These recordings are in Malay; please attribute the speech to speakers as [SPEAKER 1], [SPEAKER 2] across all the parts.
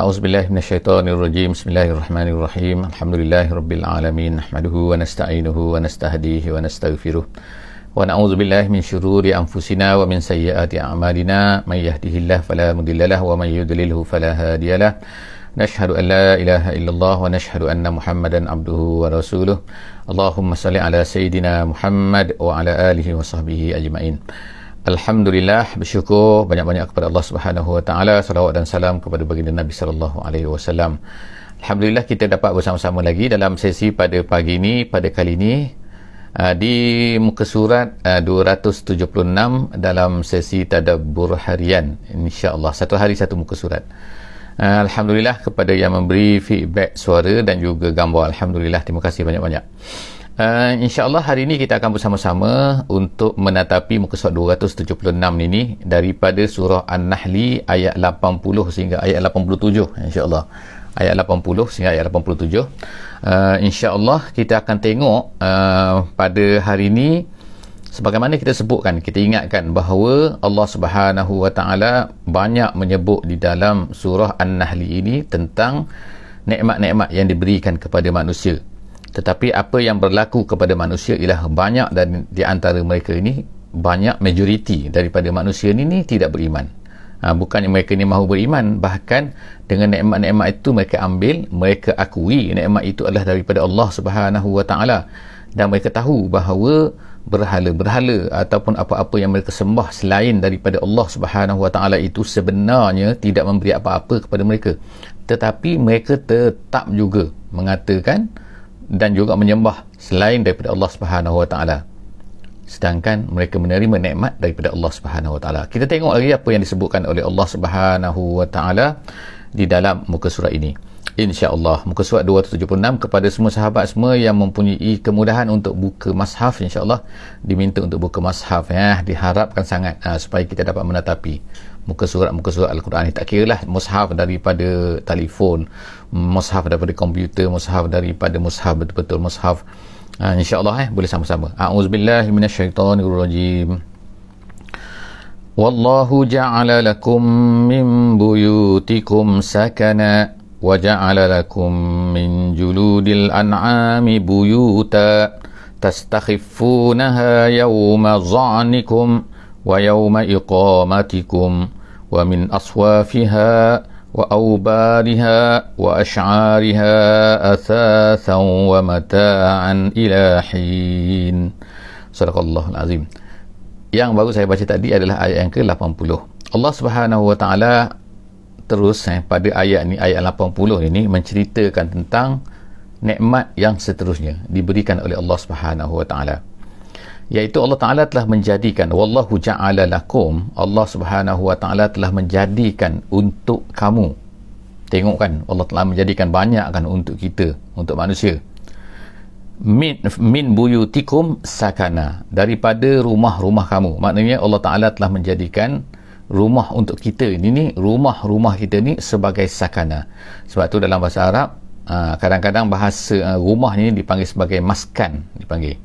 [SPEAKER 1] A'udzu billahi minasyaitonir rajim. Bismillahirrahmanirrahim. Alhamdulillahirabbil alamin. Nahmaduhu wa nasta'inuhu wa nastahdihi wa nastaghfiruh. Wa na'udzu billahi min syururi anfusina wa min sayyiati a'malina. May yahdihillahu fala mudhillalah wa may yudlilhu fala hadiyalah. Nashhadu an la ilaha illallah wa nashhadu anna Muhammadan abduhu wa rasuluh. Allahumma salli ala sayidina Muhammad wa ala alihi wa sahbihi ajma'in. Alhamdulillah bersyukur banyak-banyak kepada Allah Subhanahu Wa Taala salawat dan salam kepada baginda Nabi sallallahu alaihi wasallam. Alhamdulillah kita dapat bersama-sama lagi dalam sesi pada pagi ini pada kali ini uh, di muka surat uh, 276 dalam sesi tadabbur harian insya-Allah satu hari satu muka surat. Uh, Alhamdulillah kepada yang memberi feedback suara dan juga gambar. Alhamdulillah terima kasih banyak-banyak. Uh, InsyaAllah hari ini kita akan bersama-sama untuk menatapi muka surat 276 ini daripada surah An-Nahli ayat 80 sehingga ayat 87 insyaAllah. Ayat 80 sehingga ayat 87 uh, InsyaAllah kita akan tengok uh, pada hari ini sebagaimana kita sebutkan kita ingatkan bahawa Allah Subhanahu Wa Taala banyak menyebut di dalam surah An-Nahli ini tentang nikmat-nikmat yang diberikan kepada manusia tetapi apa yang berlaku kepada manusia ialah banyak dan di antara mereka ini banyak majoriti daripada manusia ini, ini tidak beriman. Ha, bukannya mereka ini mahu beriman bahkan dengan nikmat-nikmat itu mereka ambil mereka akui nikmat itu adalah daripada Allah subhanahu wa ta'ala. Dan mereka tahu bahawa berhala-berhala ataupun apa-apa yang mereka sembah selain daripada Allah subhanahu wa ta'ala itu sebenarnya tidak memberi apa-apa kepada mereka. Tetapi mereka tetap juga mengatakan dan juga menyembah selain daripada Allah Subhanahu Wa Taala. Sedangkan mereka menerima nikmat daripada Allah Subhanahu Wa Taala. Kita tengok lagi apa yang disebutkan oleh Allah Subhanahu Wa Taala di dalam muka surat ini. Insya-Allah muka surat 276 kepada semua sahabat semua yang mempunyai kemudahan untuk buka mushaf insya-Allah diminta untuk buka mushaf ya diharapkan sangat uh, supaya kita dapat menatapi muka surat muka surat al-Quran ni. Tak kira lah mushaf daripada telefon mushaf daripada komputer mushaf daripada mushaf betul-betul mushaf. Ha, insyaallah eh boleh sama-sama. A'udzubillahi -sama. minasyaitonirrajim wallahu ja'ala lakum min buyutikum sakana wa ja'ala lakum min juludil an'ami buyuta tastakhifunaha yawma za'nikum. ويوم إقامتكم ومن أصوافها وأوبارها وأشعارها أثاثا ومتاعا إلى حين صدق الله العظيم yang baru saya baca tadi adalah ayat yang ke-80 Allah Subhanahu wa taala terus eh, pada ayat ni ayat 80 ini menceritakan tentang nikmat yang seterusnya diberikan oleh Allah Subhanahu wa taala iaitu Allah taala telah menjadikan wallahu ja'ala lakum. Allah Subhanahu wa taala telah menjadikan untuk kamu. Tengok kan Allah telah menjadikan banyak kan untuk kita untuk manusia. Min min buyutikum sakana. Daripada rumah-rumah kamu. Maknanya Allah taala telah menjadikan rumah untuk kita ini ni rumah-rumah kita ni sebagai sakana. Sebab tu dalam bahasa Arab ah, kadang-kadang bahasa ah, rumah ni dipanggil sebagai maskan dipanggil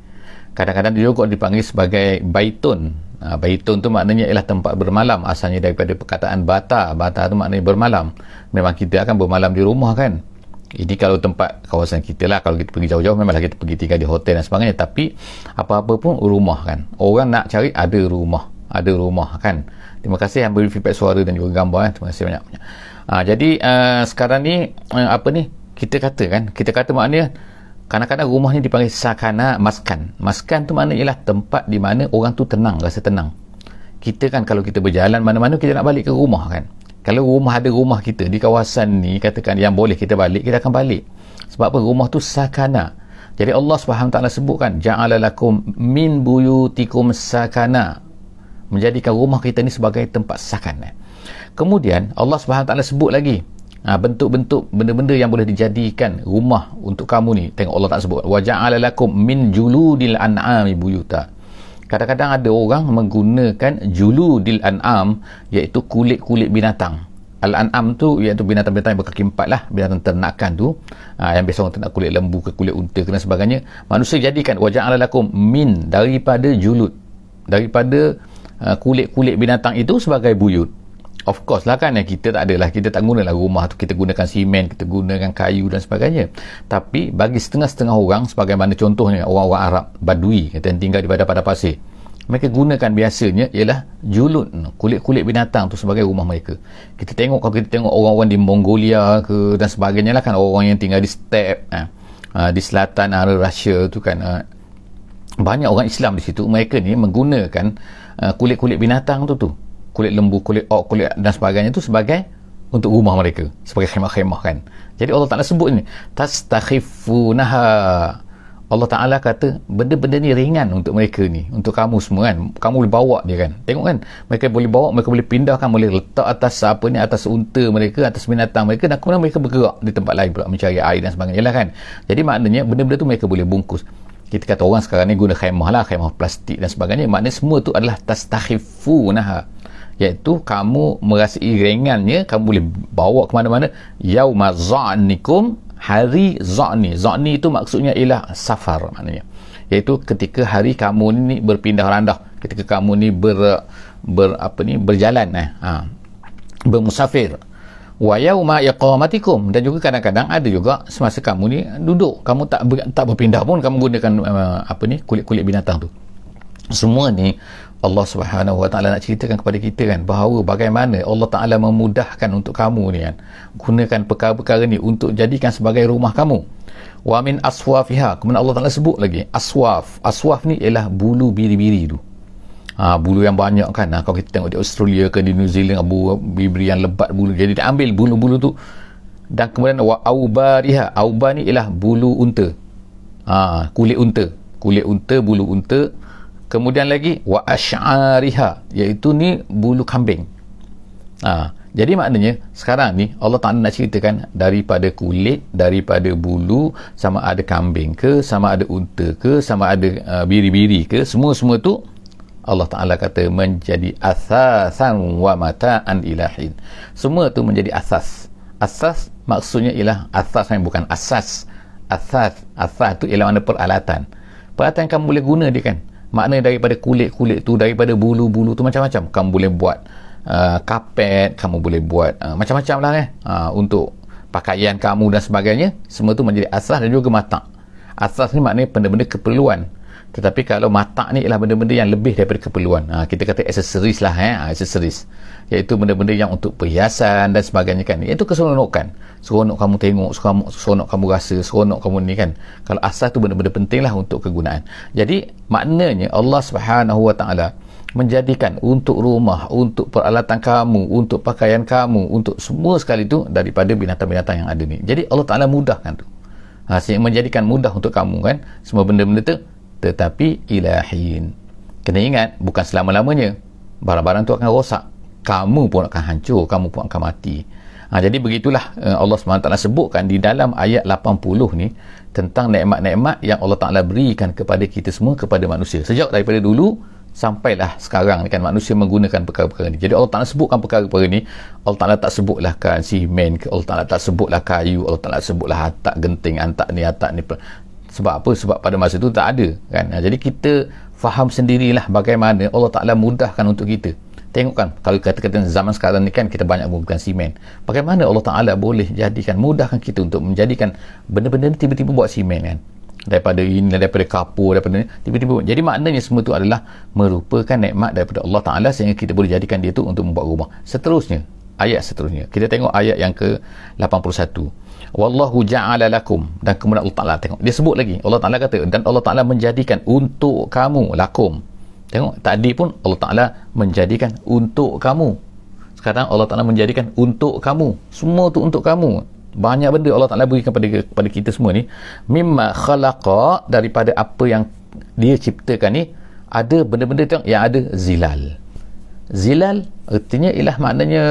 [SPEAKER 1] kadang-kadang dia juga dipanggil sebagai baitun. Ah, baitun tu maknanya ialah tempat bermalam asalnya daripada perkataan bata. Bata tu maknanya bermalam. Memang kita akan bermalam di rumah kan? Ini kalau tempat kawasan kita lah kalau kita pergi jauh-jauh memanglah kita pergi tinggal di hotel dan sebagainya. Tapi apa-apa pun rumah kan? Orang nak cari ada rumah. Ada rumah kan? Terima kasih yang beri feedback suara dan juga gambar eh. Terima kasih banyak. Ha, jadi uh, sekarang ni uh, apa ni? Kita kata kan, kita kata maknanya kadang-kadang rumah ni dipanggil sakana maskan. Maskan tu maknanya ialah tempat di mana orang tu tenang, rasa tenang. Kita kan kalau kita berjalan mana-mana kita nak balik ke rumah kan. Kalau rumah ada rumah kita di kawasan ni katakan yang boleh kita balik, kita akan balik. Sebab apa? Rumah tu sakana. Jadi Allah taala sebutkan ja'ala lakum min buyutikum sakana menjadikan rumah kita ni sebagai tempat sakan eh. kemudian Allah SWT sebut lagi ha, bentuk-bentuk benda-benda yang boleh dijadikan rumah untuk kamu ni tengok Allah tak sebut. Wa ja'ala lakum min juludil an'ami buyuta. Kadang-kadang ada orang menggunakan juludil an'am iaitu kulit-kulit binatang. Al-An'am tu iaitu binatang-binatang yang berkaki empat lah binatang ternakan tu. Ha, yang biasa orang ternak kulit lembu ke kulit unta ke dan sebagainya. Manusia jadikan wajah lakum min daripada julud. Daripada Uh, kulit-kulit binatang itu sebagai buyut of course lah kan kita tak adalah kita tak gunalah rumah tu. Kita gunakan simen kita gunakan kayu dan sebagainya. Tapi bagi setengah-setengah orang sebagaimana contohnya orang-orang Arab Badui kata yang tinggal di pada pasir mereka gunakan biasanya ialah julud kulit-kulit binatang tu sebagai rumah mereka. Kita tengok kalau kita tengok orang-orang di Mongolia ke dan sebagainya lah kan orang yang tinggal di steppe eh, di selatan area Russia tu kan eh, banyak orang Islam di situ mereka ni menggunakan uh, kulit-kulit binatang tu tu kulit lembu, kulit ok, kulit dan sebagainya itu sebagai untuk rumah mereka sebagai khemah-khemah kan. Jadi Allah Ta'ala sebut ni tastakhifunaha Allah Ta'ala kata benda-benda ni ringan untuk mereka ni untuk kamu semua kan. Kamu boleh bawa dia kan. Tengok kan mereka boleh bawa mereka boleh pindahkan boleh letak atas apa ni atas unta mereka atas binatang mereka dan kemudian mereka bergerak di tempat lain pula mencari air dan sebagainya. Lah kan? Jadi maknanya benda-benda tu mereka boleh bungkus. Kita kata orang sekarang ni guna khemah lah khemah plastik dan sebagainya. Maknanya semua tu adalah tastakhifunaha iaitu kamu merasai ringannya kamu boleh bawa ke mana-mana. Yauma za'nikum hari za'ni. Za'ni itu maksudnya ialah safar maknanya. Iaitu ketika hari kamu ni berpindah randah ketika kamu ni ber, ber apa ni berjalan eh ha, bermusafir. Wa yauma iqamatikum. Dan juga kadang-kadang ada juga semasa kamu ni duduk. Kamu tak ber, tak berpindah pun kamu gunakan uh, apa ni kulit-kulit binatang tu. Semua ni Allah Subhanahu Wa Taala nak ceritakan kepada kita kan bahawa bagaimana Allah Taala memudahkan untuk kamu ni kan. Gunakan perkara-perkara ni untuk jadikan sebagai rumah kamu. Wa min aswafiha kemudian Allah Taala sebut lagi aswaf. Aswaf ni ialah bulu biri-biri tu. Ha, bulu yang banyak kan. Ha, kalau kita tengok di Australia ke di New Zealand bulu biri yang lebat bulu. Jadi dia ambil bulu-bulu tu dan kemudian wa aubariha. Auba ni ialah bulu unta. Ha, kulit unta. Kulit unta bulu unta kemudian lagi wa asy'ariha iaitu ni bulu kambing. Ha, jadi maknanya sekarang ni Allah Ta'ala nak ceritakan daripada kulit daripada bulu sama ada kambing ke sama ada unta ke sama ada uh, biri-biri ke semua-semua tu Allah Ta'ala kata menjadi asasan wa mata'an ilahin semua tu menjadi asas. Asas maksudnya ialah asas yang bukan asas. Asas asas tu ialah mana peralatan. Peralatan yang kamu boleh guna dia kan makna daripada kulit-kulit tu daripada bulu-bulu tu macam-macam. Kamu boleh buat uh, kapet kamu boleh buat uh, macam-macam lah eh. Uh, untuk pakaian kamu dan sebagainya semua tu menjadi asas dan juga matak asas ni maknanya benda-benda keperluan tetapi kalau matak ni ialah benda-benda yang lebih daripada keperluan ha, kita kata aksesoris lah eh, aksesoris iaitu benda-benda yang untuk perhiasan dan sebagainya kan iaitu keseronokan seronok kamu tengok seronok, seronok kamu rasa seronok kamu ni kan kalau asas tu benda-benda penting lah untuk kegunaan jadi maknanya Allah subhanahu wa ta'ala menjadikan untuk rumah, untuk peralatan kamu, untuk pakaian kamu, untuk semua sekali tu daripada binatang-binatang yang ada ni. Jadi Allah Ta'ala mudahkan tu. Ha, menjadikan mudah untuk kamu kan. Semua benda-benda tu tetapi ilahin. Kena ingat bukan selama-lamanya. Barang-barang tu akan rosak. Kamu pun akan hancur kamu pun akan mati. Ha, jadi begitulah uh, Allah SWT sebutkan di dalam ayat 80 ni tentang nikmat-nikmat yang Allah Ta'ala berikan kepada kita semua kepada manusia. Sejak daripada dulu sampailah sekarang kan manusia menggunakan perkara-perkara ni. Jadi Allah Ta'ala sebutkan perkara-perkara ni Allah Ta'ala tak sebutlah kan simen Allah Ta'ala tak sebutlah kayu Allah Ta'ala sebutlah hatak genting antak ni hatak ni sebab apa? Sebab pada masa itu tak ada kan? Jadi kita faham sendirilah bagaimana Allah Taala mudahkan untuk kita. Tengokkan kalau kata-kata zaman sekarang ni kan kita banyak menggunakan simen. Bagaimana Allah Taala boleh jadikan mudahkan kita untuk menjadikan benda-benda ni tiba-tiba buat simen kan? Daripada ini daripada kapur daripada ini tiba-tiba jadi maknanya semua itu adalah merupakan nikmat daripada Allah Taala sehingga kita boleh jadikan dia tu untuk membuat rumah. Seterusnya ayat seterusnya. Kita tengok ayat yang ke 81 wallahu ja'ala lakum. Dan kemudian Allah Taala tengok. Dia sebut lagi. Allah Taala kata dan Allah Taala menjadikan untuk kamu lakum. Tengok tadi pun Allah Taala menjadikan untuk kamu. Sekarang Allah Taala menjadikan untuk kamu. Semua tu untuk kamu. Banyak benda Allah Taala berikan kepada kepada kita semua ni. Mimma khalaqa daripada apa yang dia ciptakan ni ada benda-benda tu yang ada zilal. Zilal artinya ialah maknanya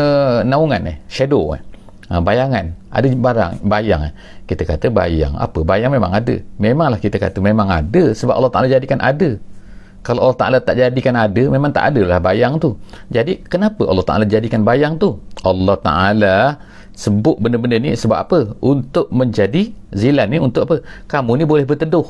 [SPEAKER 1] naungan eh shadow eh ha, bayangan. Ada barang bayang eh. kita kata bayang. Apa? Bayang memang ada. Memanglah kita kata memang ada. Sebab Allah Ta'ala jadikan ada. Kalau Allah Ta'ala tak jadikan ada memang tak ada lah bayang tu. Jadi kenapa Allah Ta'ala jadikan bayang tu? Allah Ta'ala sebut benda-benda ni sebab apa? Untuk menjadi zilan ni untuk apa? Kamu ni boleh berteduh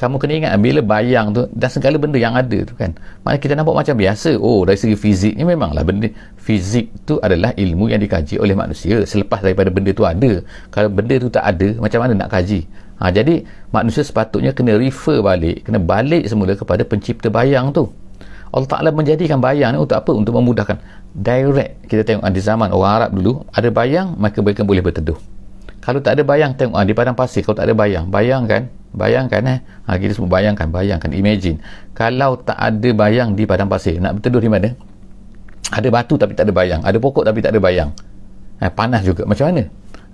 [SPEAKER 1] kamu kena ingat bila bayang tu dan segala benda yang ada tu kan. Mana kita nampak macam biasa. Oh dari segi fizik ni memanglah benda fizik tu adalah ilmu yang dikaji oleh manusia selepas daripada benda tu ada. Kalau benda tu tak ada macam mana nak kaji? Ha, jadi manusia sepatutnya kena refer balik kena balik semula kepada pencipta bayang tu. Allah Ta'ala menjadikan bayang ni untuk apa? untuk memudahkan. Direct kita tengok di zaman orang Arab dulu ada bayang maka mereka boleh berteduh. Kalau tak ada bayang tengok ah, di padang pasir kalau tak ada bayang. Bayangkan bayangkan eh? Ha, kita semua bayangkan bayangkan imagine. Kalau tak ada bayang di padang pasir nak berteduh di mana? Ada batu tapi tak ada bayang ada pokok tapi tak ada bayang. Ha, panas juga. Macam mana?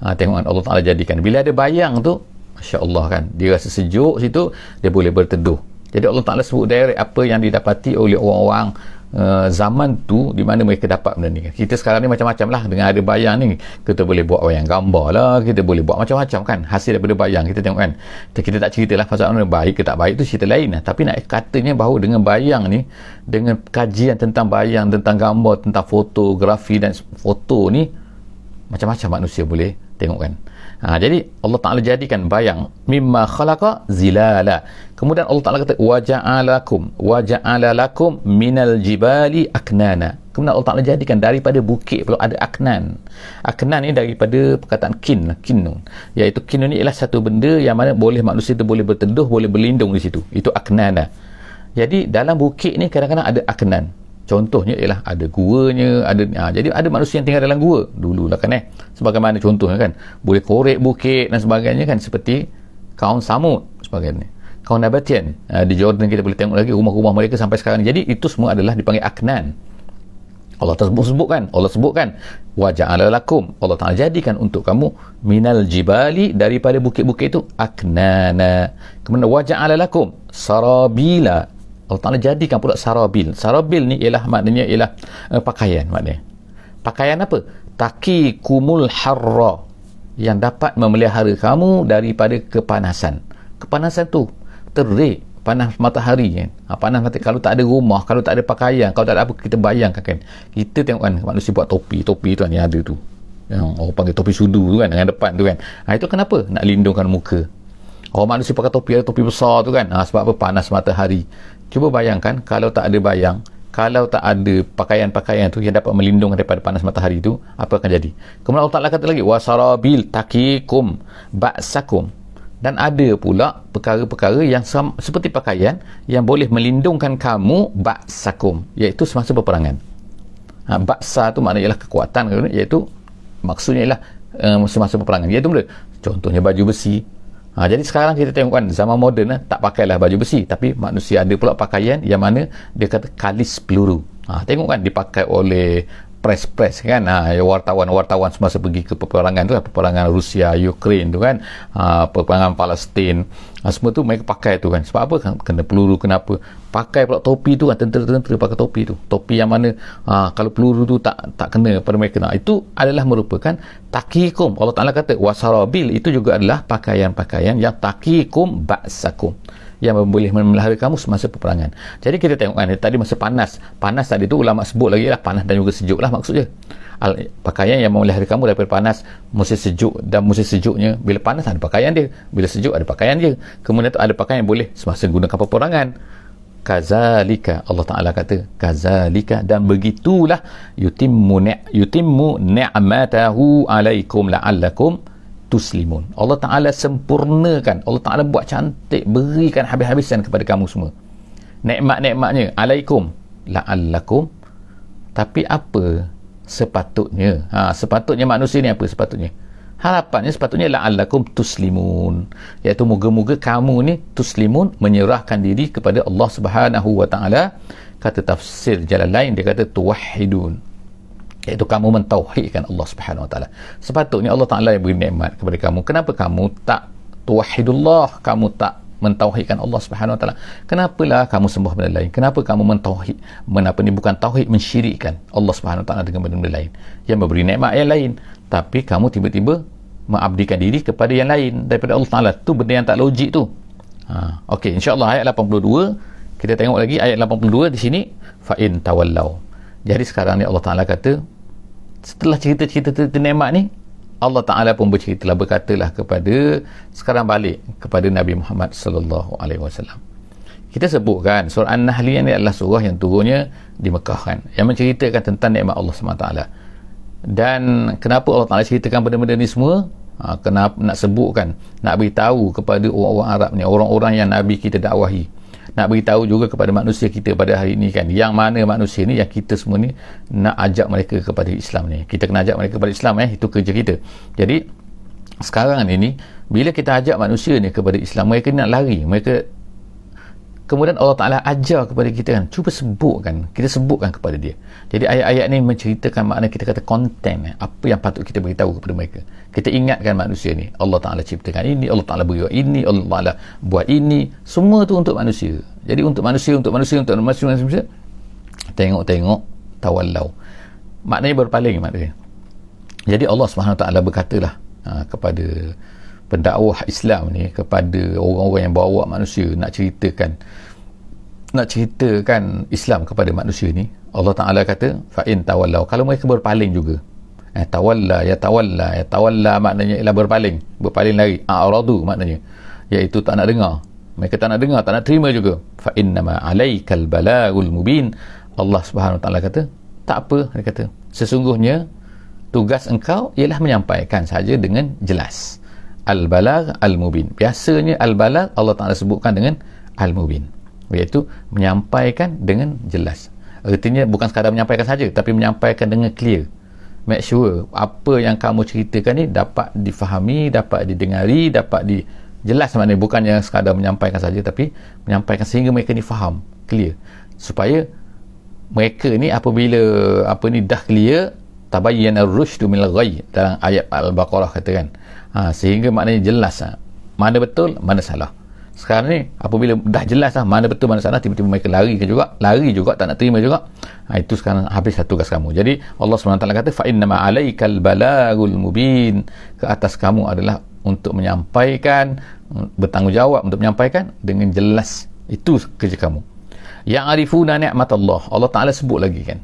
[SPEAKER 1] Ha, tengok Allah Ta'ala jadikan. Bila ada bayang tu Masya Allah kan dia rasa sejuk situ dia boleh berteduh. Jadi Allah Ta'ala sebut direct apa yang didapati oleh orang-orang Uh, zaman tu di mana mereka dapat benda ni kita sekarang ni macam-macam lah dengan ada bayang ni. Kita boleh buat wayang gambar lah kita boleh buat macam-macam kan? Hasil daripada bayang kita tengok kan? Kita, kita tak cerita lah pasal mana baik ke tak baik tu cerita lain lah. Tapi nak katanya bahawa dengan bayang ni dengan kajian tentang bayang tentang gambar tentang fotografi dan foto ni macam-macam manusia boleh tengok kan Ha, jadi Allah Taala jadikan bayang mimma khalaqa zilala. Kemudian Allah Taala kata waja'alakum waja'alalakum minal jibali aknana. Kemudian Allah Taala jadikan daripada bukit pula ada aknan. Aknan ni daripada perkataan kin, kinun. Iaitu kinun ni ialah satu benda yang mana boleh manusia tu boleh berteduh, boleh berlindung di situ. Itu aknana. Jadi dalam bukit ni kadang-kadang ada aknan. Contohnya ialah ada guanya, ada ha, jadi ada manusia yang tinggal dalam gua dulu lah kan eh. Sebagaimana contohnya kan, boleh korek bukit dan sebagainya kan seperti kaum Samud sebagainya. Kaum Nabatian ha, di Jordan kita boleh tengok lagi rumah-rumah mereka sampai sekarang. Jadi itu semua adalah dipanggil aknan. Allah tersebut sebutkan, Allah sebutkan waja'ala lakum. Allah Taala jadikan untuk kamu minal jibali daripada bukit-bukit itu aknana. Kemudian waja'ala lakum sarabila Allah Ta'ala jadikan pula sarabil. Sarabil ni ialah maknanya ialah uh, pakaian maknanya. Pakaian apa? Taki kumul harra. Yang dapat memelihara kamu daripada kepanasan. Kepanasan tu terik panas matahari kan. Ha, panas matahari. Kalau tak ada rumah kalau tak ada pakaian kalau tak ada apa kita bayangkan kan. Kita tengok kan manusia buat topi topi tu kan yang ada tu. Yang orang panggil topi sudu tu kan dengan depan tu kan. Ha, itu kenapa nak lindungkan muka? Orang manusia pakai topi ada topi besar tu kan. Ha, sebab apa? Panas matahari Cuba bayangkan kalau tak ada bayang, kalau tak ada pakaian-pakaian tu yang dapat melindung daripada panas matahari tu, apa akan jadi? Kemudian Allah Ta'ala kata lagi, wasarabil takikum ba'sakum. Dan ada pula perkara-perkara yang sam- seperti pakaian yang boleh melindungkan kamu ba'sakum, iaitu semasa peperangan. Ha, ba'sa tu maknanya ialah kekuatan, iaitu maksudnya ialah um, semasa peperangan. Iaitu mula, contohnya baju besi, Ha, jadi sekarang kita tengok kan zaman moden eh, tak pakailah baju besi tapi manusia ada pula pakaian yang mana dia kata kalis peluru. Ha, tengok kan dipakai oleh press-press kan. Ha, wartawan-wartawan semasa pergi ke peperangan tu kan peperangan Rusia Ukraine tu kan. Ha, peperangan Palestin. Ha, semua tu mereka pakai tu kan. Sebab apa? Kena peluru kenapa? Pakai pula topi tu kan tentera-tentera pakai topi tu. Topi yang mana ha, kalau peluru tu tak tak kena pada mereka nah, itu adalah merupakan takikum. Allah Ta'ala kata wasarabil itu juga adalah pakaian-pakaian yang takikum ba'sakum yang boleh memelihara kamu semasa peperangan. Jadi kita tengok kan tadi masa panas. Panas tadi tu ulama sebut lagi lah panas dan juga sejuk lah maksudnya. Al, pakaian yang memelihara kamu daripada panas musim sejuk dan musim sejuknya bila panas ada pakaian dia bila sejuk ada pakaian dia kemudian tu ada pakaian yang boleh semasa gunakan peperangan kazalika Allah Taala kata kazalika dan begitulah yutimmu ni'matahu alaikum la'allakum tuslimun. Allah Ta'ala sempurnakan. Allah Ta'ala buat cantik. Berikan habis-habisan kepada kamu semua. Nekmat-nekmatnya. Alaikum. La'allakum. Tapi apa sepatutnya? Ha, sepatutnya manusia ni apa sepatutnya? Harapannya sepatutnya la'allakum tuslimun. Iaitu moga-moga kamu ni tuslimun menyerahkan diri kepada Allah Subhanahu Wa Ta'ala. Kata tafsir jalan lain dia kata tuwahidun iaitu kamu mentauhidkan Allah Subhanahu Wa Taala. Sepatutnya Allah Taala yang beri nikmat kepada kamu. Kenapa kamu tak tuwahidullah? Kamu tak mentauhidkan Allah Subhanahu Wa Taala. Kenapalah kamu sembah benda lain? Kenapa kamu mentauhid? Menapa ni bukan tauhid mensyirikkan Allah Subhanahu Wa Taala dengan benda-benda lain yang memberi nikmat yang lain, tapi kamu tiba-tiba mengabdikan diri kepada yang lain daripada Allah Taala. Tu benda yang tak logik tu. Ha, okey, insya-Allah ayat 82 kita tengok lagi ayat 82 di sini fa in tawallau. Jadi sekarang ni Allah Taala kata setelah cerita-cerita nikmat ni Allah Taala pun berceritalah berkatalah kepada sekarang balik kepada Nabi Muhammad sallallahu alaihi wasallam. Kita sebutkan surah An-Nahl ini adalah surah yang turunnya di Mekah kan yang menceritakan tentang nikmat Allah SWT dan kenapa Allah Taala ceritakan benda-benda ni semua? Ha, kenapa nak sebutkan nak beritahu kepada orang-orang Arab ni orang-orang yang Nabi kita dakwahi nak beritahu juga kepada manusia kita pada hari ini kan yang mana manusia ni yang kita semua ni nak ajak mereka kepada Islam ni. Kita kena ajak mereka kepada Islam eh. Itu kerja kita. Jadi sekarang ini bila kita ajak manusia ni kepada Islam mereka nak lari. Mereka kemudian Allah Ta'ala ajar kepada kita kan cuba sebutkan kita sebutkan kepada dia. Jadi ayat-ayat ni menceritakan makna kita kata konten apa yang patut kita beritahu kepada mereka. Kita ingatkan manusia ni Allah Ta'ala ciptakan ini Allah Ta'ala buat ini Allah Ta'ala buat ini. Semua tu untuk manusia. Jadi untuk manusia untuk manusia untuk manusia, untuk manusia tengok-tengok tawallau maknanya berpaling maknanya jadi Allah SWT berkatalah ha, kepada pendakwah Islam ni kepada orang-orang yang bawa manusia nak ceritakan nak ceritakan Islam kepada manusia ni Allah Ta'ala kata fa'in tawallau. Kalau mereka berpaling juga. Eh, tawalla ya tawalla ya tawalla maknanya ialah berpaling. Berpaling lari. A'radu maknanya. Iaitu tak nak dengar. Mereka tak nak dengar tak nak terima juga. Fa'in nama alaikal balagul mubin. Allah Subhanahu Ta'ala kata tak apa. Dia kata sesungguhnya tugas engkau ialah menyampaikan saja dengan jelas al-balag al-mubin. Biasanya al-balag Allah Taala sebutkan dengan al-mubin. Iaitu menyampaikan dengan jelas. Artinya bukan sekadar menyampaikan saja tapi menyampaikan dengan clear. Make sure apa yang kamu ceritakan ni dapat difahami, dapat didengari, dapat di jelas maknanya bukannya sekadar menyampaikan saja tapi menyampaikan sehingga mereka ni faham, clear. Supaya mereka ni apabila apa ni dah clear tabayyana ar-rusydu min al-ghayy dalam ayat al-baqarah katakan ha, sehingga maknanya jelas ha. mana betul mana salah. Sekarang ni apabila dah jelas lah mana betul mana salah tiba-tiba mereka lari ke juga lari juga tak nak terima juga ha, itu sekarang habis satu tugas kamu. Jadi Allah SWT kata fa'innama alaikal balagul mubin. Ke atas kamu adalah untuk menyampaikan bertanggungjawab untuk menyampaikan dengan jelas. Itu kerja kamu. Yang arifuna ni'mat Allah Allah Ta'ala sebut lagi kan.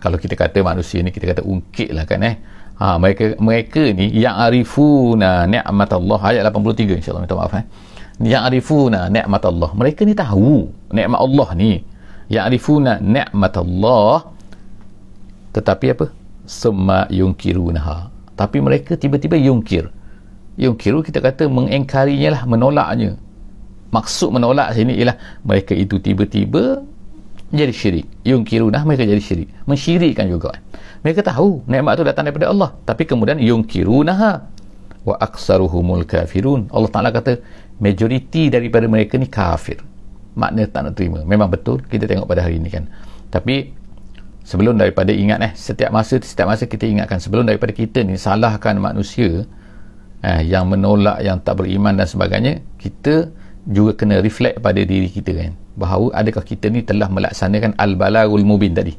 [SPEAKER 1] Kalau kita kata manusia ni kita kata ungkit lah kan eh ha, mereka mereka ni yang arifuna ni'mat Allah ayat 83 insyaallah minta maaf eh. Yang arifuna ni'mat Allah mereka ni tahu nikmat Allah ni. Yang arifuna ni'mat Allah tetapi apa? Semma yungkirunaha tapi mereka tiba-tiba yungkir. Yungkiru kita kata mengengkarinya lah menolaknya. Maksud menolak sini ialah mereka itu tiba-tiba jadi syirik. Yungkirunah mereka jadi syirik. Mensyirikkan juga. Mereka tahu nikmat itu datang daripada Allah. Tapi kemudian yungkirunaha wa aksaruhumul kafirun. Allah Ta'ala kata majoriti daripada mereka ni kafir. Makna tak nak terima. Memang betul kita tengok pada hari ini kan. Tapi sebelum daripada ingat eh setiap masa setiap masa kita ingatkan sebelum daripada kita ni salahkan manusia eh, yang menolak yang tak beriman dan sebagainya kita juga kena reflect pada diri kita kan bahawa adakah kita ni telah melaksanakan al-balagul mubin tadi?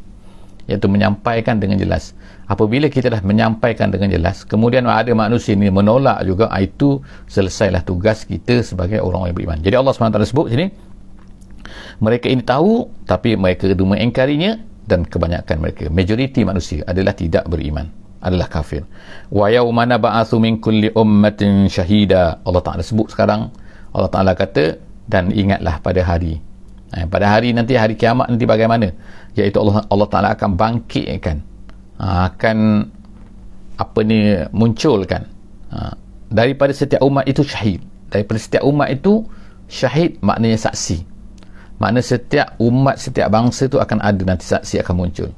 [SPEAKER 1] Iaitu menyampaikan dengan jelas. Apabila kita dah menyampaikan dengan jelas kemudian ada manusia ni menolak juga ah, itu selesailah tugas kita sebagai orang yang beriman. Jadi Allah SWT sebut sini mereka ini tahu tapi mereka itu mengingkarinya dan kebanyakan mereka. Majoriti manusia adalah tidak beriman adalah kafir. Wa yaumana ba'athu min kulli ummatin syahida Allah Ta'ala sebut sekarang Allah Ta'ala kata dan ingatlah pada hari Eh, pada hari nanti hari kiamat nanti bagaimana? Iaitu Allah Allah Taala akan bangkitkan ha, akan apa ni munculkan ha, daripada setiap umat itu syahid. Daripada setiap umat itu syahid maknanya saksi. Makna setiap umat setiap bangsa itu akan ada nanti saksi akan muncul.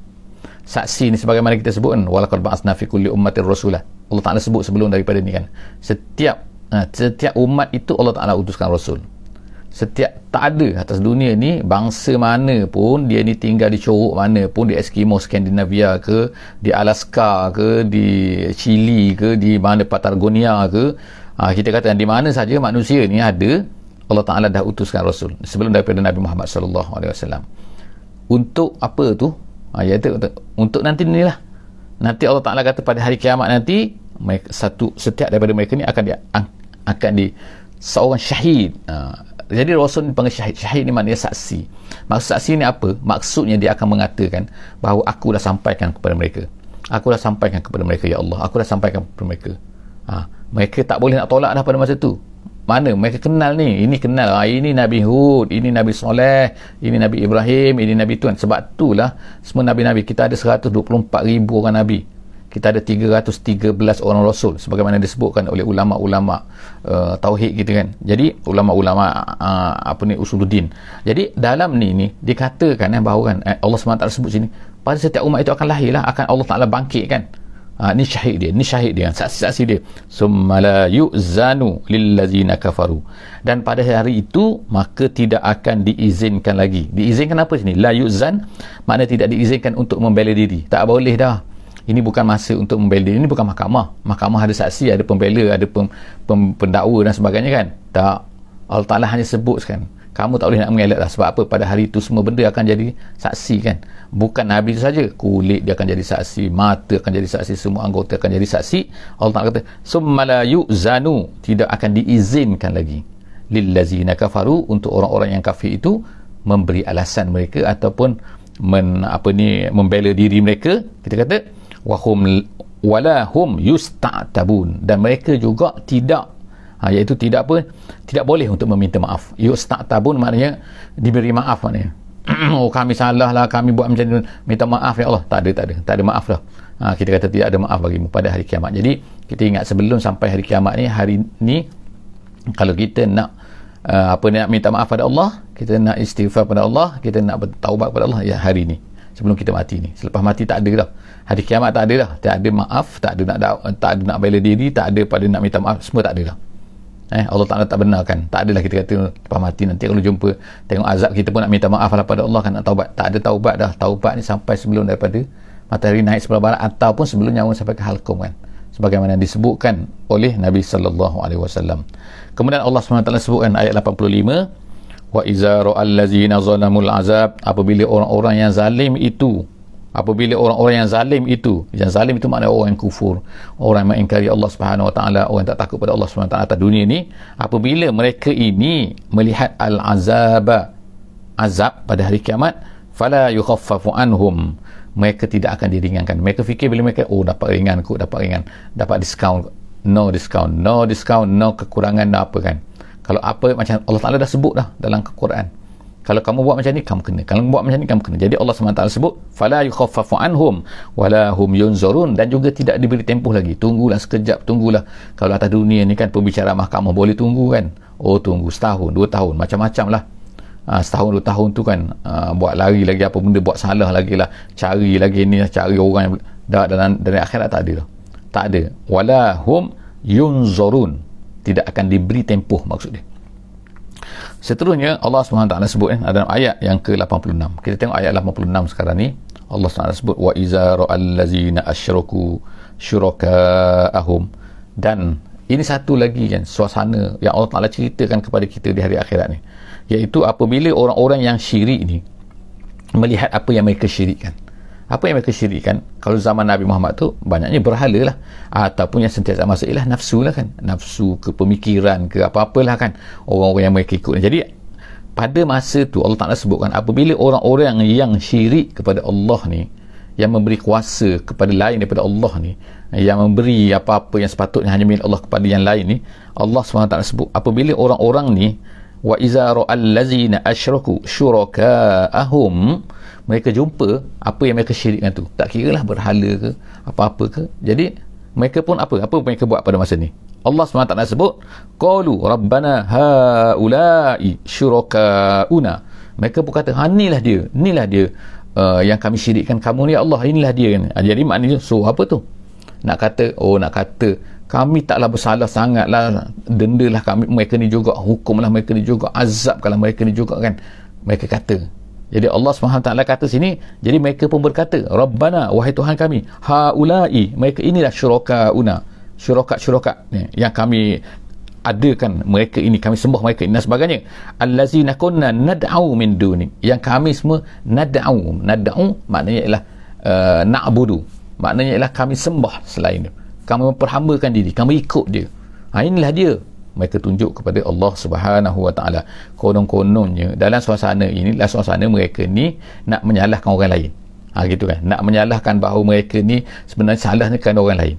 [SPEAKER 1] Saksi ni sebagaimana kita sebut kan walaqad ba'atsna fi kulli ummatin rasulah. Allah Taala sebut sebelum daripada ni kan. Setiap ha, setiap umat itu Allah Taala utuskan rasul setiap tak ada atas dunia ni bangsa mana pun dia ni tinggal di corok mana pun di Eskimo Skandinavia ke di Alaska ke di Chile ke di mana Patagonia ke ha, kita kata di mana saja manusia ni ada Allah Ta'ala dah utuskan Rasul sebelum daripada Nabi Muhammad Sallallahu Alaihi Wasallam. Untuk apa tu? Ha, iaitu untuk, nanti ni lah. Nanti Allah Ta'ala kata pada hari kiamat nanti mereka, satu setiap daripada mereka ni akan di, akan di seorang syahid. Ha, jadi Rasul panggil syahid. Syahid ni maknanya saksi. Maksud saksi ni apa? Maksudnya dia akan mengatakan bahawa aku dah sampaikan kepada mereka. Aku dah sampaikan kepada mereka ya Allah. Aku dah sampaikan kepada mereka. Ha, mereka tak boleh nak tolak dah pada masa tu. Mana? Mereka kenal ni. Ini kenal. Ha, ini Nabi Hud. Ini Nabi Soleh. Ini Nabi Ibrahim. Ini Nabi Tuhan. Sebab itulah semua Nabi-Nabi. Kita ada 124 ribu orang Nabi kita ada 313 orang rasul sebagaimana disebutkan oleh ulama-ulama uh, tauhid kita kan jadi ulama-ulama uh, apa ni usuluddin jadi dalam ni ni dikatakan eh, bahawa kan eh, Allah SWT sebut sini pada setiap umat itu akan lahir lah akan Allah Taala bangkitkan Ha, ni syahid dia, ni syahid dia, saksi-saksi dia. Summala yu'zanu lillazina kafaru. Dan pada hari itu, maka tidak akan diizinkan lagi. Diizinkan apa sini? La yu'zan, makna tidak diizinkan untuk membela diri. Tak boleh dah. Ini bukan masa untuk membela. Ini bukan mahkamah. Mahkamah ada saksi, ada pembela, ada pem, pem, pendakwa dan sebagainya kan? Tak. Allah Ta'ala hanya sebut kan kamu tak boleh nak mengelak lah sebab apa pada hari itu semua benda akan jadi saksi kan bukan Nabi itu saja kulit dia akan jadi saksi mata akan jadi saksi semua anggota akan jadi saksi Allah Ta'ala kata summala yu'zanu tidak akan diizinkan lagi lillazina kafaru untuk orang-orang yang kafir itu memberi alasan mereka ataupun men, apa ni membela diri mereka kita kata wahum walahum yusta'tabun. Dan mereka juga tidak ha, iaitu tidak apa tidak boleh untuk meminta maaf. Tabun maknanya diberi maaf maknanya. Oh kami salah lah kami buat macam ni. Minta maaf ya Allah. Tak ada tak ada. Tak ada maaf lah ha, kita kata tidak ada maaf bagimu pada hari kiamat. Jadi kita ingat sebelum sampai hari kiamat ni hari ni kalau kita nak uh, apa nak minta maaf pada Allah kita nak istighfar pada Allah kita nak bertaubat pada Allah ya hari ni sebelum kita mati ni selepas mati tak ada dah hari kiamat tak ada dah tak ada maaf tak ada nak tak ada nak bela diri tak ada pada nak minta maaf semua tak ada dah Eh, Allah Ta'ala tak benarkan. Tak adalah kita kata lepas mati nanti kalau jumpa tengok azab kita pun nak minta maaf lah pada Allah kan nak taubat. Tak ada taubat dah. Taubat ni sampai sebelum daripada matahari naik sebelah barat ataupun sebelum nyawa sampai ke halkum kan. Sebagaimana disebutkan oleh Nabi Sallallahu Alaihi Wasallam. Kemudian Allah SWT sebutkan ayat 85 wa iza ra'al ladzina zalamul azab. Apabila orang-orang yang zalim itu apabila orang-orang yang zalim itu yang zalim itu maknanya orang yang kufur orang yang mengingkari Allah Subhanahu Wa Taala orang yang tak takut pada Allah Subhanahu Wa Taala atas dunia ini apabila mereka ini melihat al-azab azab pada hari kiamat fala yukhaffafu anhum. Mereka tidak akan diringankan. Mereka fikir bila mereka oh dapat ringan kok dapat ringan. Dapat diskaun. No discount no discount no kekurangan no apa kan kalau apa macam Allah Taala dah sebut dah dalam Al-Quran. Kalau kamu buat macam ni kamu kena. Kalau buat macam ni kamu kena. Jadi Allah SWT sebut fala yukhaffafu anhum wala hum yunzurun. Dan juga tidak diberi tempoh lagi. Tunggulah sekejap tunggulah. Kalau atas dunia ni kan pembicara mahkamah boleh tunggu kan? Oh tunggu setahun dua tahun macam-macam lah. Ha, setahun dua tahun tu kan ha, buat lari lagi apa benda buat salah lagi lah. Cari lagi ni cari orang yang dah dan dari akhirat tak ada lah tak ada. Wala hum yunzurun tidak akan diberi tempoh maksud dia Seterusnya Allah SWT sebut eh, dalam ayat yang ke-86. Kita tengok ayat 86 sekarang ni. Allah SWT sebut wa iza ra'al ladzina asyraku syuraka'ahum dan ini satu lagi kan suasana yang Allah Taala ceritakan kepada kita di hari akhirat ni iaitu apabila orang-orang yang syirik ni melihat apa yang mereka syirikkan apa yang mereka syirikkan kalau zaman Nabi Muhammad tu banyaknya berhala lah. Ataupun yang sentiasa masuk ialah nafsu lah kan. Nafsu ke pemikiran ke apa-apalah kan. Orang-orang yang mereka ikut jadi pada masa tu Allah Ta'ala sebutkan apabila orang-orang yang syirik kepada Allah ni yang memberi kuasa kepada lain daripada Allah ni yang memberi apa-apa yang sepatutnya hanya milik Allah kepada yang lain ni Allah SWT sebut apabila orang-orang ni wa iza ra'al lazina asyraku syuraka'ahum mereka jumpa apa yang mereka syirikkan tu. Tak kira lah berhala ke apa-apa ke. Jadi mereka pun apa? Apa mereka buat pada masa ni? Allah SWT sebut qalu rabbana haula'i syuraka'una. Mereka pun kata ha inilah dia inilah dia uh, yang kami syirikkan kamu ni ya Allah inilah dia. Kan jadi maknanya so apa tu? Nak kata oh nak kata kami taklah bersalah sangatlah dendalah kami mereka ni juga hukumlah mereka ni juga azabkanlah mereka ni juga kan? Mereka kata jadi Allah SWT kata sini, jadi mereka pun berkata, Rabbana, wahai Tuhan kami, haulai, mereka inilah syurakauna, syurakat-syurakat yang kami adakan mereka ini, kami sembah mereka ini dan sebagainya. Allazina kunna nad'au min duni. Yang kami semua nad'au. Nad'au maknanya ialah uh, na'budu. Maknanya ialah kami sembah selain itu. Kami memperhambakan diri, kami ikut dia. Ha, inilah dia mereka tunjuk kepada Allah Subhanahu Wa Taala. Konon-kononnya dalam suasana ini dalam suasana mereka ni nak menyalahkan orang lain. Ha, gitu kan? Nak menyalahkan bahawa mereka ni sebenarnya salah ni kerana orang lain.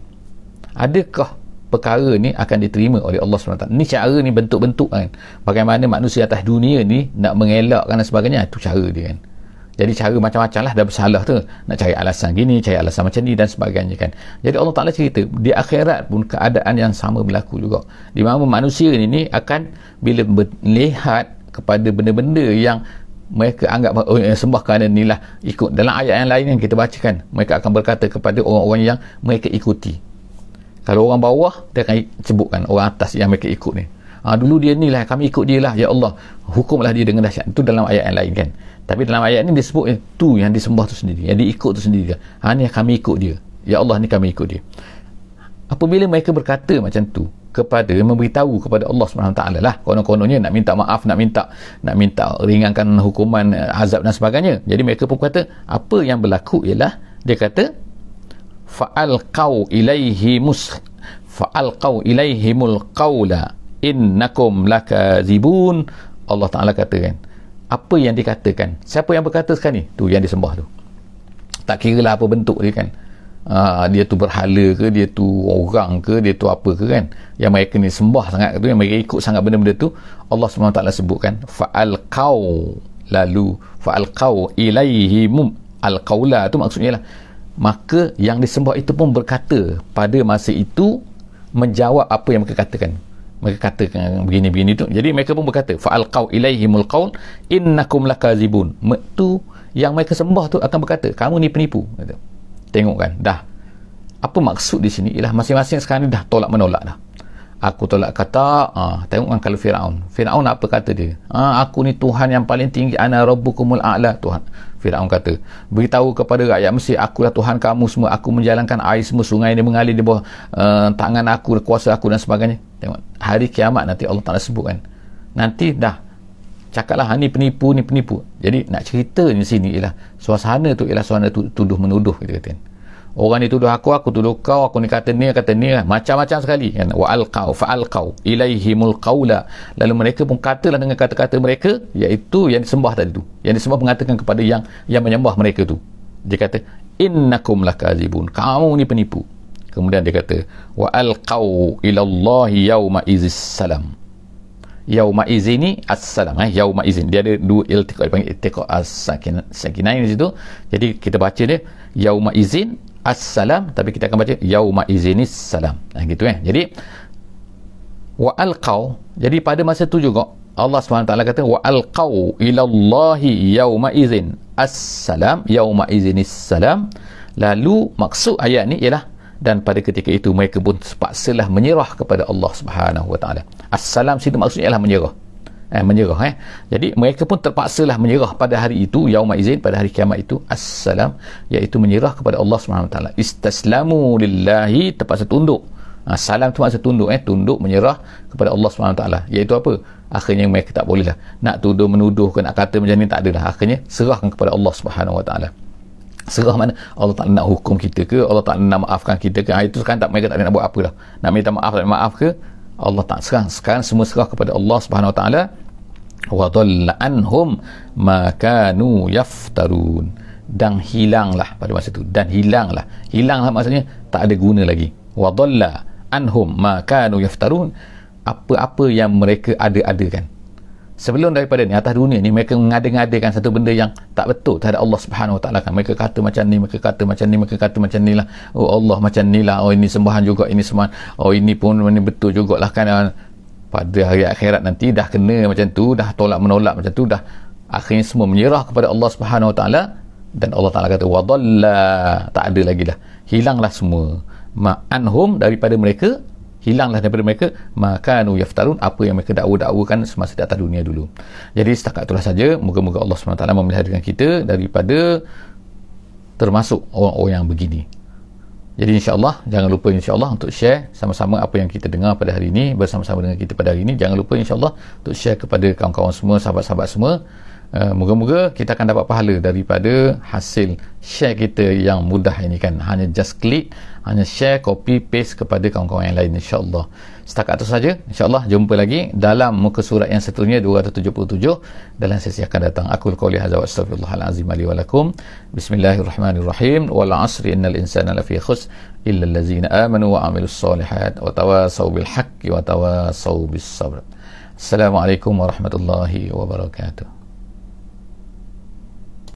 [SPEAKER 1] Adakah perkara ni akan diterima oleh Allah SWT ni cara ni bentuk-bentuk kan? Bagaimana manusia atas dunia ni nak mengelakkan dan sebagainya? Itu cara dia kan jadi cara macam-macam lah dah bersalah tu. Nak cari alasan gini cari alasan macam ni dan sebagainya kan. Jadi Allah Ta'ala cerita di akhirat pun keadaan yang sama berlaku juga. Di mana manusia ni, ni akan bila melihat kepada benda-benda yang mereka anggap oh, eh, sembah kerana inilah ikut. Dalam ayat yang lain yang kita bacakan mereka akan berkata kepada orang-orang yang mereka ikuti. Kalau orang bawah dia akan sebutkan orang atas yang mereka ikut ni. Ha, dulu dia ni lah kami ikut dia lah ya Allah. Hukumlah dia dengan dahsyat. Itu dalam ayat yang lain kan tapi dalam ayat ni disebut itu yang disembah tu sendiri yang diikut tu sendiri ha, ni kami ikut dia. Ya Allah ni kami ikut dia. Apabila mereka berkata macam tu kepada memberitahu kepada Allah SWT lah. Konon-kononnya nak minta maaf nak minta nak minta ringankan hukuman eh, azab dan sebagainya. Jadi mereka pun kata apa yang berlaku ialah dia kata fa'alqau ilaihi mus fa'alqau ilaihimul qawla innakum lakazibun. Allah Ta'ala katakan apa yang dikatakan? Siapa yang berkata sekarang ni? Tu yang disembah tu. Tak kira lah apa bentuk dia kan. Uh, dia tu berhala ke dia tu orang ke dia tu apa ke kan? Yang mereka ni sembah sangat tu yang mereka ikut sangat benda-benda tu Allah SWT sebutkan fa'al qaw lalu fa'al qaw ilaihi mum al qawla tu maksudnya lah. Maka yang disembah itu pun berkata pada masa itu menjawab apa yang mereka katakan mereka katakan begini-begini tu. Jadi mereka pun berkata fa'al qaw ilaihimul qawl innakum lakazibun. Tu yang mereka sembah tu akan berkata kamu ni penipu. Kata. Tengok kan dah. Apa maksud di sini? Ialah masing-masing sekarang ni dah tolak menolak dah. Aku tolak kata ah, tengok kan kalau Fir'aun. Fir'aun apa kata dia? Ah, aku ni Tuhan yang paling tinggi ana rabbukumul a'la. Tuhan Fir'aun kata beritahu kepada rakyat Mesir akulah Tuhan kamu semua. Aku menjalankan air semua sungai ni mengalir di bawah uh, tangan aku kuasa aku dan sebagainya. Tengok hari kiamat nanti Allah Ta'ala sebut kan nanti dah cakaplah ni penipu ni penipu. Jadi nak cerita di sini ialah suasana tu ialah suasana tu, tuduh menuduh kita kata orang ni tuduh aku aku tuduh kau aku ni kata ni kata ni. Macam-macam sekali. Kan? Wa alqau fa alqau ilaihimul qaula. Lalu mereka pun katalah dengan kata-kata mereka iaitu yang disembah tadi tu. Yang disembah mengatakan kepada yang yang menyembah mereka tu. Dia kata innakum lakazibun. Kamu ni penipu. Kemudian dia kata wa alqau ila Allah yauma izis salam yauma izini assalam eh? Yauma izin. Dia ada dua iltiqa dipanggil iltiqa as-sakinain di situ. Jadi kita baca dia yauma izin assalam tapi kita akan baca yauma izini salam eh, gitu eh jadi wa alqau jadi pada masa tu juga Allah SWT kata wa alqau ila Allah yauma izin assalam yauma izini salam lalu maksud ayat ni ialah dan pada ketika itu mereka pun sepaksalah menyerah kepada Allah Subhanahu Wa Taala. Assalam situ maksudnya ialah menyerah. Eh, menyerah eh. Jadi mereka pun terpaksalah menyerah pada hari itu yaumul izin pada hari kiamat itu assalam iaitu menyerah kepada Allah Taala. Istaslamu lillahi terpaksa tunduk. Ha, salam tu maksud tunduk eh. Tunduk menyerah kepada Allah Taala. Iaitu apa? Akhirnya mereka tak boleh lah. Nak tuduh menuduh ke nak kata macam ni tak adalah akhirnya serahkan kepada Allah Taala. Serah mana? Allah tak nak hukum kita ke? Allah tak nak maafkan kita ke? Ha, itu sekarang tak mereka tak nak buat apa lah. Nak minta maaf tak maaf ke Allah tak serah sekarang semua serah kepada Allah subhanahu wa ta'ala. Wa dhalla anhum ma kanu yaftarun. Dan hilanglah pada masa itu dan hilanglah. Hilanglah maksudnya tak ada guna lagi. Wa dhalla anhum ma kanu yaftarun. Apa-apa yang mereka ada-adakan sebelum daripada ni atas dunia ni mereka mengada-ngadakan satu benda yang tak betul terhadap Allah Subhanahu Wa Taala kan. Mereka kata macam ni mereka kata macam ni mereka kata macam ni lah. Oh Allah macam ni lah. Oh ini sembahan juga ini sembahan. Oh ini pun ini betul jugalah kan. Ah, pada hari akhirat nanti dah kena macam tu dah tolak menolak macam tu dah akhirnya semua menyerah kepada Allah Subhanahu Wa Taala. Dan Allah Taala kata wadalla. Tak ada lagi lah hilanglah semua. Ma'anhum daripada mereka hilanglah daripada mereka maka nu yaftarun apa yang mereka dakwa-dakwakan semasa di atas dunia dulu. Jadi setakat itulah saja moga-moga Allah SWT memelihara kita daripada termasuk orang-orang yang begini. Jadi insyaAllah jangan lupa insyaAllah untuk share sama-sama apa yang kita dengar pada hari ini bersama-sama dengan kita pada hari ini. Jangan lupa insyaAllah untuk share kepada kawan-kawan semua sahabat-sahabat semua. Uh, moga-moga kita akan dapat pahala daripada hasil share kita yang mudah ini kan. Hanya just klik hanya share copy paste kepada kawan-kawan yang lain insyaallah. Setakat itu saja insyaallah jumpa lagi dalam muka surat yang seterusnya 277 dalam sesi akan datang. Aku qouli hadza wa astaghfirullahalazim li wa lakum. Bismillahirrahmanirrahim. Wal asri innal insana lafi khus illa allazina amanu wa amilus solihat wa tawasaw bil haqqi wa tawasaw bis sabr. Assalamualaikum warahmatullahi wabarakatuh